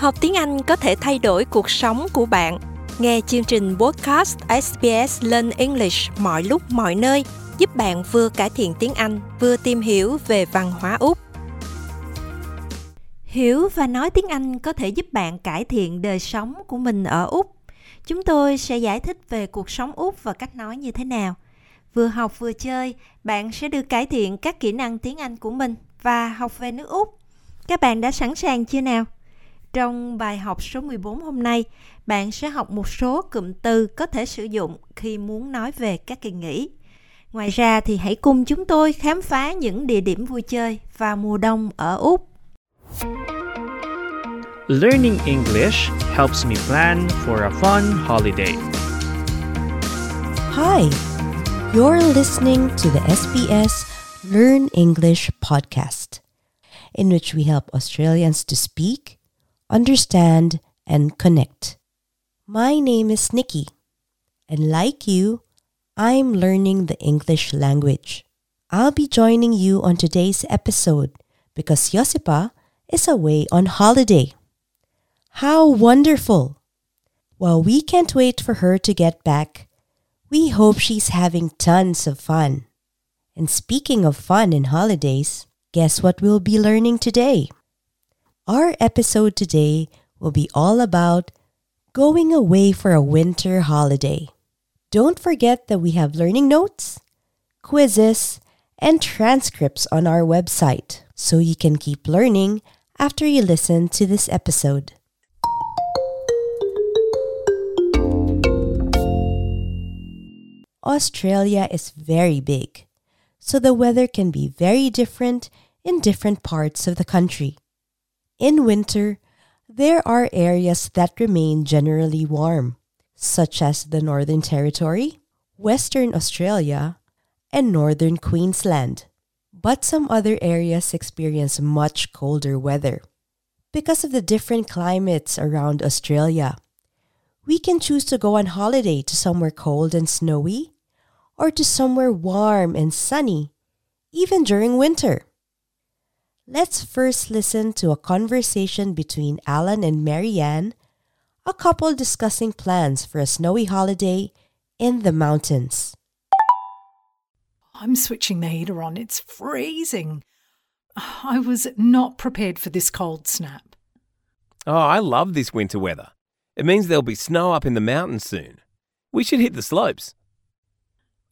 Học tiếng Anh có thể thay đổi cuộc sống của bạn. Nghe chương trình podcast SBS Learn English mọi lúc mọi nơi giúp bạn vừa cải thiện tiếng Anh, vừa tìm hiểu về văn hóa Úc. Hiểu và nói tiếng Anh có thể giúp bạn cải thiện đời sống của mình ở Úc. Chúng tôi sẽ giải thích về cuộc sống Úc và cách nói như thế nào. Vừa học vừa chơi, bạn sẽ được cải thiện các kỹ năng tiếng Anh của mình và học về nước Úc. Các bạn đã sẵn sàng chưa nào? Trong bài học số 14 hôm nay, bạn sẽ học một số cụm từ có thể sử dụng khi muốn nói về các kỳ nghỉ. Ngoài ra thì hãy cùng chúng tôi khám phá những địa điểm vui chơi vào mùa đông ở Úc. Learning English helps me plan for a fun holiday. Hi, you're listening to the SBS Learn English podcast, in which we help Australians to speak, understand, and connect. My name is Nikki, and like you, I'm learning the English language. I'll be joining you on today's episode because Josipa is away on holiday. How wonderful! Well, we can't wait for her to get back. We hope she's having tons of fun. And speaking of fun and holidays, guess what we'll be learning today? Our episode today will be all about going away for a winter holiday. Don't forget that we have learning notes, quizzes, and transcripts on our website so you can keep learning after you listen to this episode. Australia is very big, so the weather can be very different in different parts of the country. In winter, there are areas that remain generally warm, such as the Northern Territory, Western Australia, and Northern Queensland. But some other areas experience much colder weather. Because of the different climates around Australia, we can choose to go on holiday to somewhere cold and snowy or to somewhere warm and sunny, even during winter. Let's first listen to a conversation between Alan and Marianne, a couple discussing plans for a snowy holiday in the mountains. I'm switching the heater on. It's freezing. I was not prepared for this cold snap. Oh, I love this winter weather. It means there'll be snow up in the mountains soon. We should hit the slopes.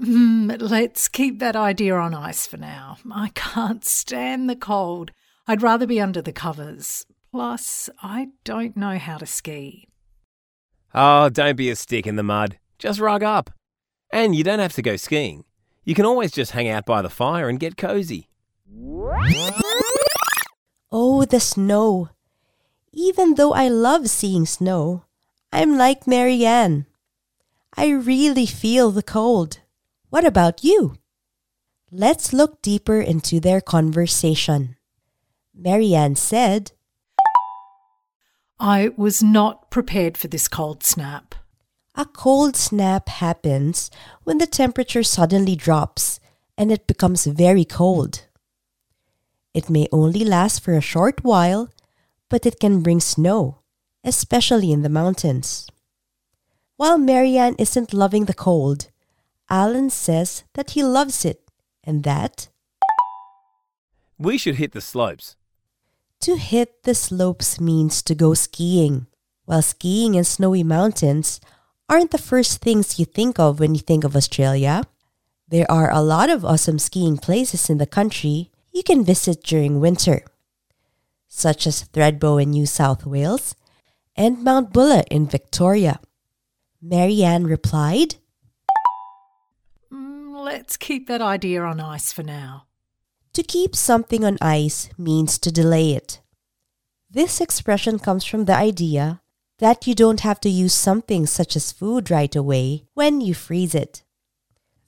Mm, let's keep that idea on ice for now. I can't stand the cold. I'd rather be under the covers. Plus, I don't know how to ski. Oh, don't be a stick in the mud. Just rug up. And you don't have to go skiing. You can always just hang out by the fire and get cozy. Oh, the snow. Even though I love seeing snow, I'm like Marianne. I really feel the cold. What about you? Let's look deeper into their conversation. Marianne said, I was not prepared for this cold snap. A cold snap happens when the temperature suddenly drops and it becomes very cold. It may only last for a short while, but it can bring snow, especially in the mountains. While Marianne isn't loving the cold, Alan says that he loves it and that We should hit the slopes. to hit the slopes means to go skiing. While skiing in snowy mountains aren't the first things you think of when you think of Australia, there are a lot of awesome skiing places in the country you can visit during winter, such as Thredbo in New South Wales and Mount Buller in Victoria. Marianne replied, let's keep that idea on ice for now. To keep something on ice means to delay it. This expression comes from the idea that you don't have to use something such as food right away when you freeze it.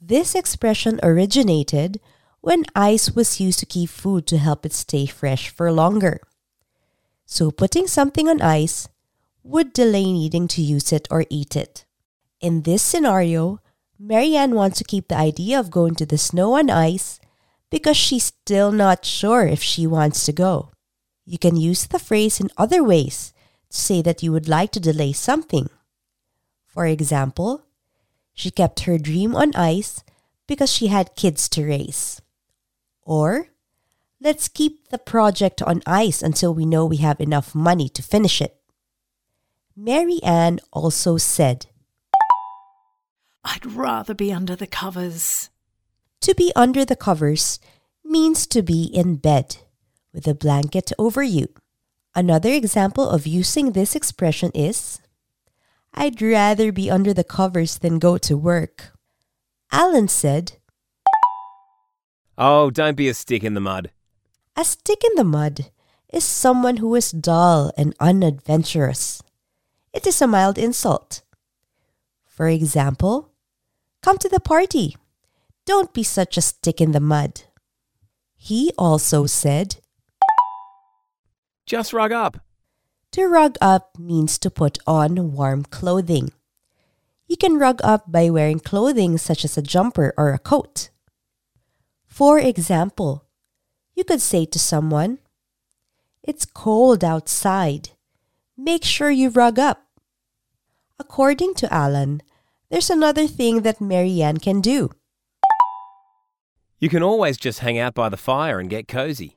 This expression originated when ice was used to keep food to help it stay fresh for longer. So putting something on ice would delay needing to use it or eat it. In this scenario, Marianne wants to keep the idea of going to the snow on ice because she's still not sure if she wants to go. You can use the phrase in other ways to say that you would like to delay something. For example, she kept her dream on ice because she had kids to raise. Or, let's keep the project on ice until we know we have enough money to finish it. Mary Ann also said, I'd rather be under the covers. To be under the covers means to be in bed with a blanket over you. Another example of using this expression is I'd rather be under the covers than go to work. Alan said, Oh, don't be a stick in the mud. A stick in the mud is someone who is dull and unadventurous. It is a mild insult. For example, come to the party. Don't be such a stick in the mud. He also said, Just rug up. To rug up means to put on warm clothing. You can rug up by wearing clothing such as a jumper or a coat. For example, you could say to someone, It's cold outside. Make sure you rug up. According to Alan, there's another thing that Marianne can do. You can always just hang out by the fire and get cozy.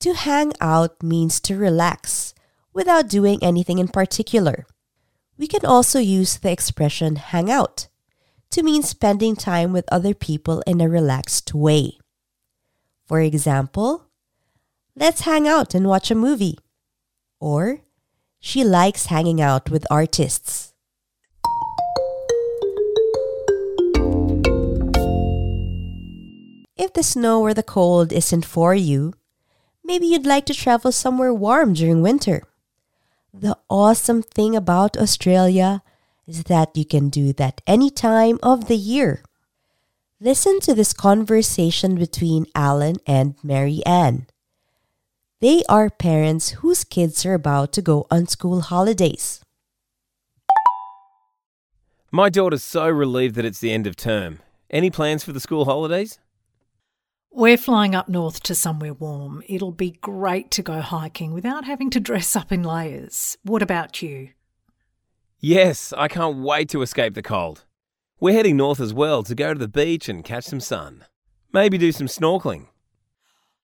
To hang out means to relax without doing anything in particular. We can also use the expression hang out to mean spending time with other people in a relaxed way. For example, let's hang out and watch a movie. Or, she likes hanging out with artists. If the snow or the cold isn't for you, maybe you'd like to travel somewhere warm during winter. The awesome thing about Australia is that you can do that any time of the year. Listen to this conversation between Alan and Mary Ann. They are parents whose kids are about to go on school holidays. My daughter's so relieved that it's the end of term. Any plans for the school holidays? We're flying up north to somewhere warm. It'll be great to go hiking without having to dress up in layers. What about you? Yes, I can't wait to escape the cold. We're heading north as well to go to the beach and catch some sun. Maybe do some snorkeling.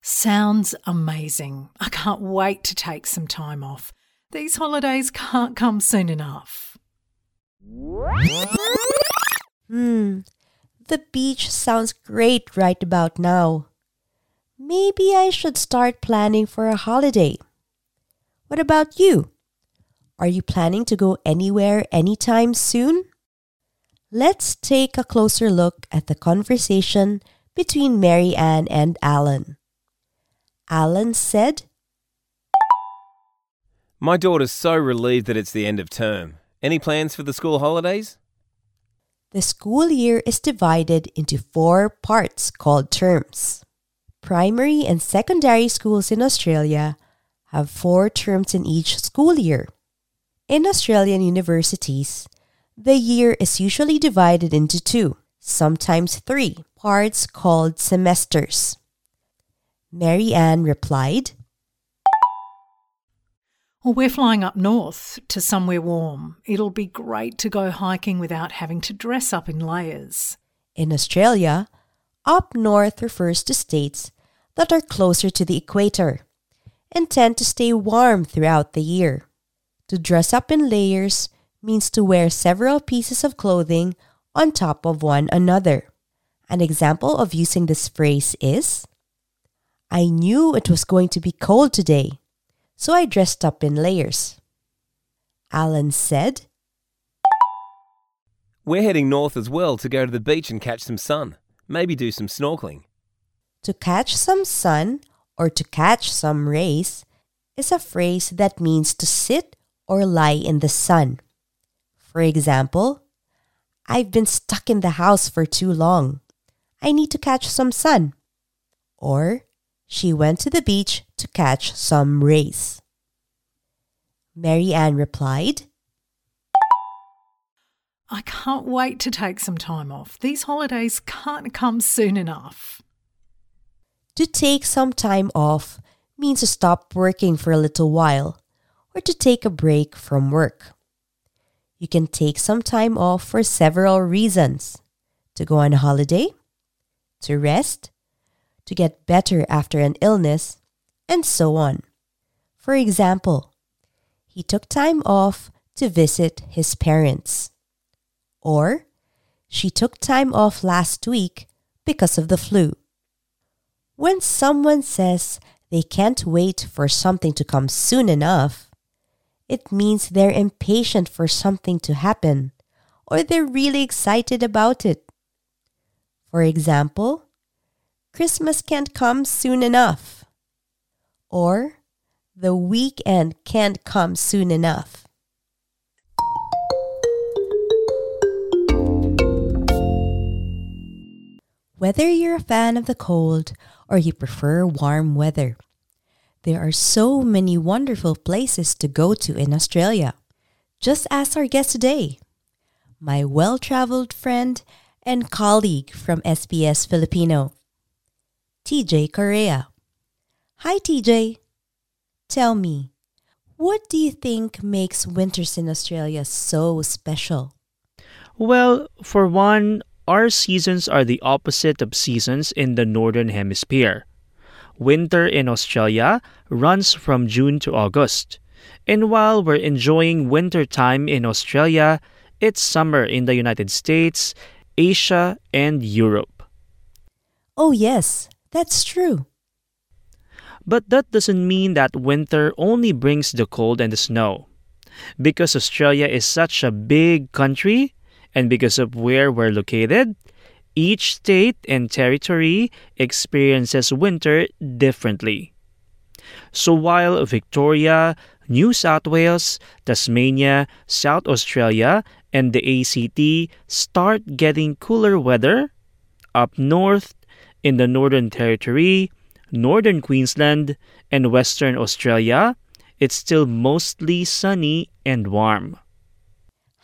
Sounds amazing. I can't wait to take some time off. These holidays can't come soon enough. The beach sounds great right about now. Maybe I should start planning for a holiday. What about you? Are you planning to go anywhere anytime soon? Let's take a closer look at the conversation between Mary Ann and Alan. Alan said, My daughter's so relieved that it's the end of term. Any plans for the school holidays? The school year is divided into four parts called terms. Primary and secondary schools in Australia have four terms in each school year. In Australian universities, the year is usually divided into two, sometimes three, parts called semesters. Mary Ann replied, Well, we're flying up north to somewhere warm. It'll be great to go hiking without having to dress up in layers. In Australia, up north refers to states that are closer to the equator and tend to stay warm throughout the year. To dress up in layers means to wear several pieces of clothing on top of one another. An example of using this phrase is I knew it was going to be cold today, so I dressed up in layers. Alan said, We're heading north as well to go to the beach and catch some sun. Maybe do some snorkeling. To catch some sun or to catch some rays is a phrase that means to sit or lie in the sun. For example, I've been stuck in the house for too long. I need to catch some sun. Or, she went to the beach to catch some rays. Mary Ann replied, I can't wait to take some time off. These holidays can't come soon enough. To take some time off means to stop working for a little while or to take a break from work. You can take some time off for several reasons to go on holiday, to rest, to get better after an illness, and so on. For example, he took time off to visit his parents. Or she took time off last week because of the flu. When someone says they can't wait for something to come soon enough, it means they're impatient for something to happen or they're really excited about it. For example, Christmas can't come soon enough. Or the weekend can't come soon enough. Whether you're a fan of the cold or you prefer warm weather, there are so many wonderful places to go to in Australia. Just ask our guest today, my well traveled friend and colleague from SBS Filipino, TJ Correa. Hi, TJ. Tell me, what do you think makes winters in Australia so special? Well, for one, our seasons are the opposite of seasons in the Northern Hemisphere. Winter in Australia runs from June to August. And while we're enjoying winter time in Australia, it's summer in the United States, Asia, and Europe. Oh, yes, that's true. But that doesn't mean that winter only brings the cold and the snow. Because Australia is such a big country, and because of where we're located, each state and territory experiences winter differently. So while Victoria, New South Wales, Tasmania, South Australia, and the ACT start getting cooler weather, up north in the Northern Territory, Northern Queensland, and Western Australia, it's still mostly sunny and warm.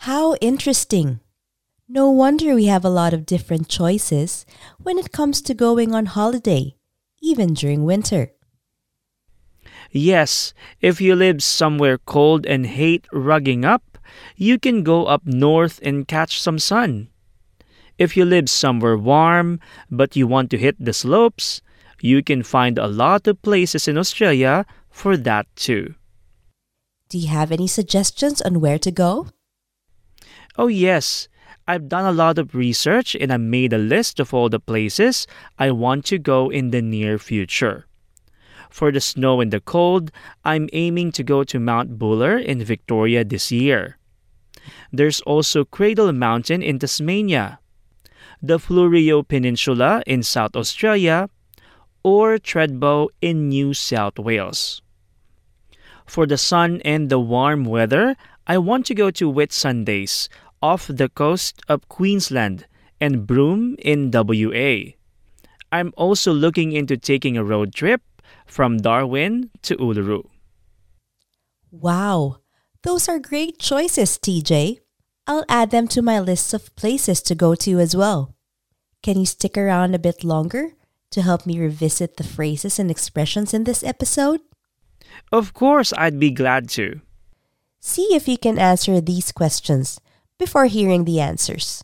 How interesting. No wonder we have a lot of different choices when it comes to going on holiday, even during winter. Yes, if you live somewhere cold and hate rugging up, you can go up north and catch some sun. If you live somewhere warm but you want to hit the slopes, you can find a lot of places in Australia for that too. Do you have any suggestions on where to go? Oh, yes. I've done a lot of research and I made a list of all the places I want to go in the near future. For the snow and the cold, I'm aiming to go to Mount Buller in Victoria this year. There's also Cradle Mountain in Tasmania, the Fleurieu Peninsula in South Australia, or Thredbo in New South Wales. For the sun and the warm weather, I want to go to Whitsundays off the coast of Queensland and Broome in WA. I'm also looking into taking a road trip from Darwin to Uluru. Wow, those are great choices, TJ. I'll add them to my list of places to go to as well. Can you stick around a bit longer to help me revisit the phrases and expressions in this episode? Of course, I'd be glad to. See if you can answer these questions before hearing the answers.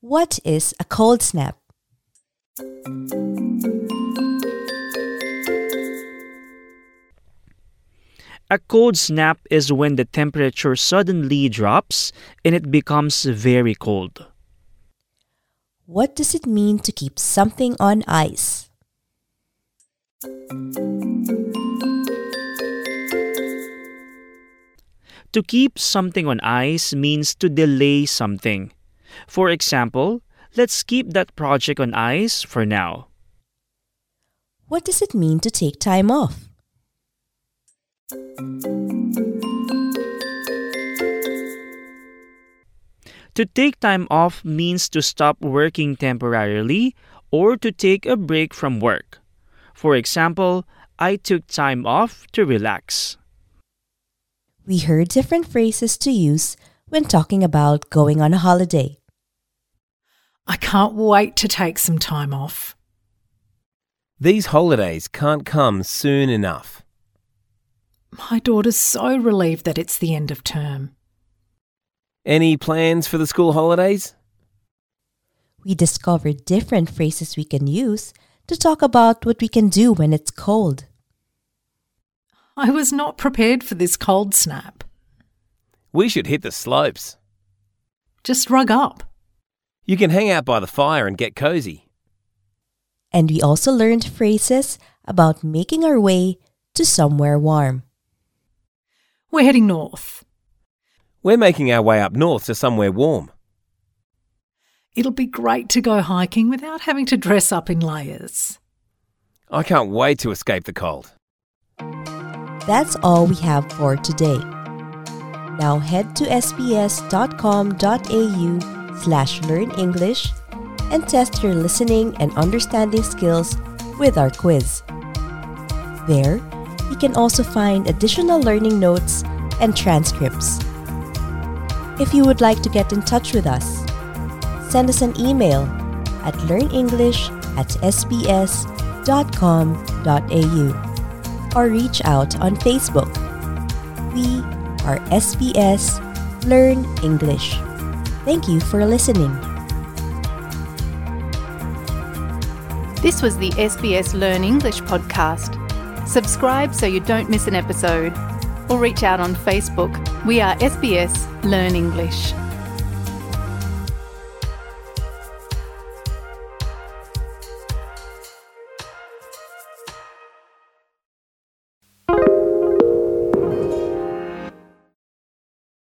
What is a cold snap? A cold snap is when the temperature suddenly drops and it becomes very cold. What does it mean to keep something on ice? To keep something on ice means to delay something. For example, let's keep that project on ice for now. What does it mean to take time off? To take time off means to stop working temporarily or to take a break from work. For example, I took time off to relax. We heard different phrases to use when talking about going on a holiday. I can't wait to take some time off. These holidays can't come soon enough. My daughter's so relieved that it's the end of term. Any plans for the school holidays? We discovered different phrases we can use to talk about what we can do when it's cold. I was not prepared for this cold snap. We should hit the slopes. Just rug up. You can hang out by the fire and get cozy. And we also learned phrases about making our way to somewhere warm. We're heading north. We're making our way up north to somewhere warm. It'll be great to go hiking without having to dress up in layers. I can't wait to escape the cold. That's all we have for today. Now head to sbs.com.au slash learn English and test your listening and understanding skills with our quiz. There, you can also find additional learning notes and transcripts. If you would like to get in touch with us, send us an email at learnenglish at sbs.com.au or reach out on Facebook. We are SBS Learn English. Thank you for listening. This was the SBS Learn English podcast. Subscribe so you don't miss an episode, or reach out on Facebook. We are SBS Learn English.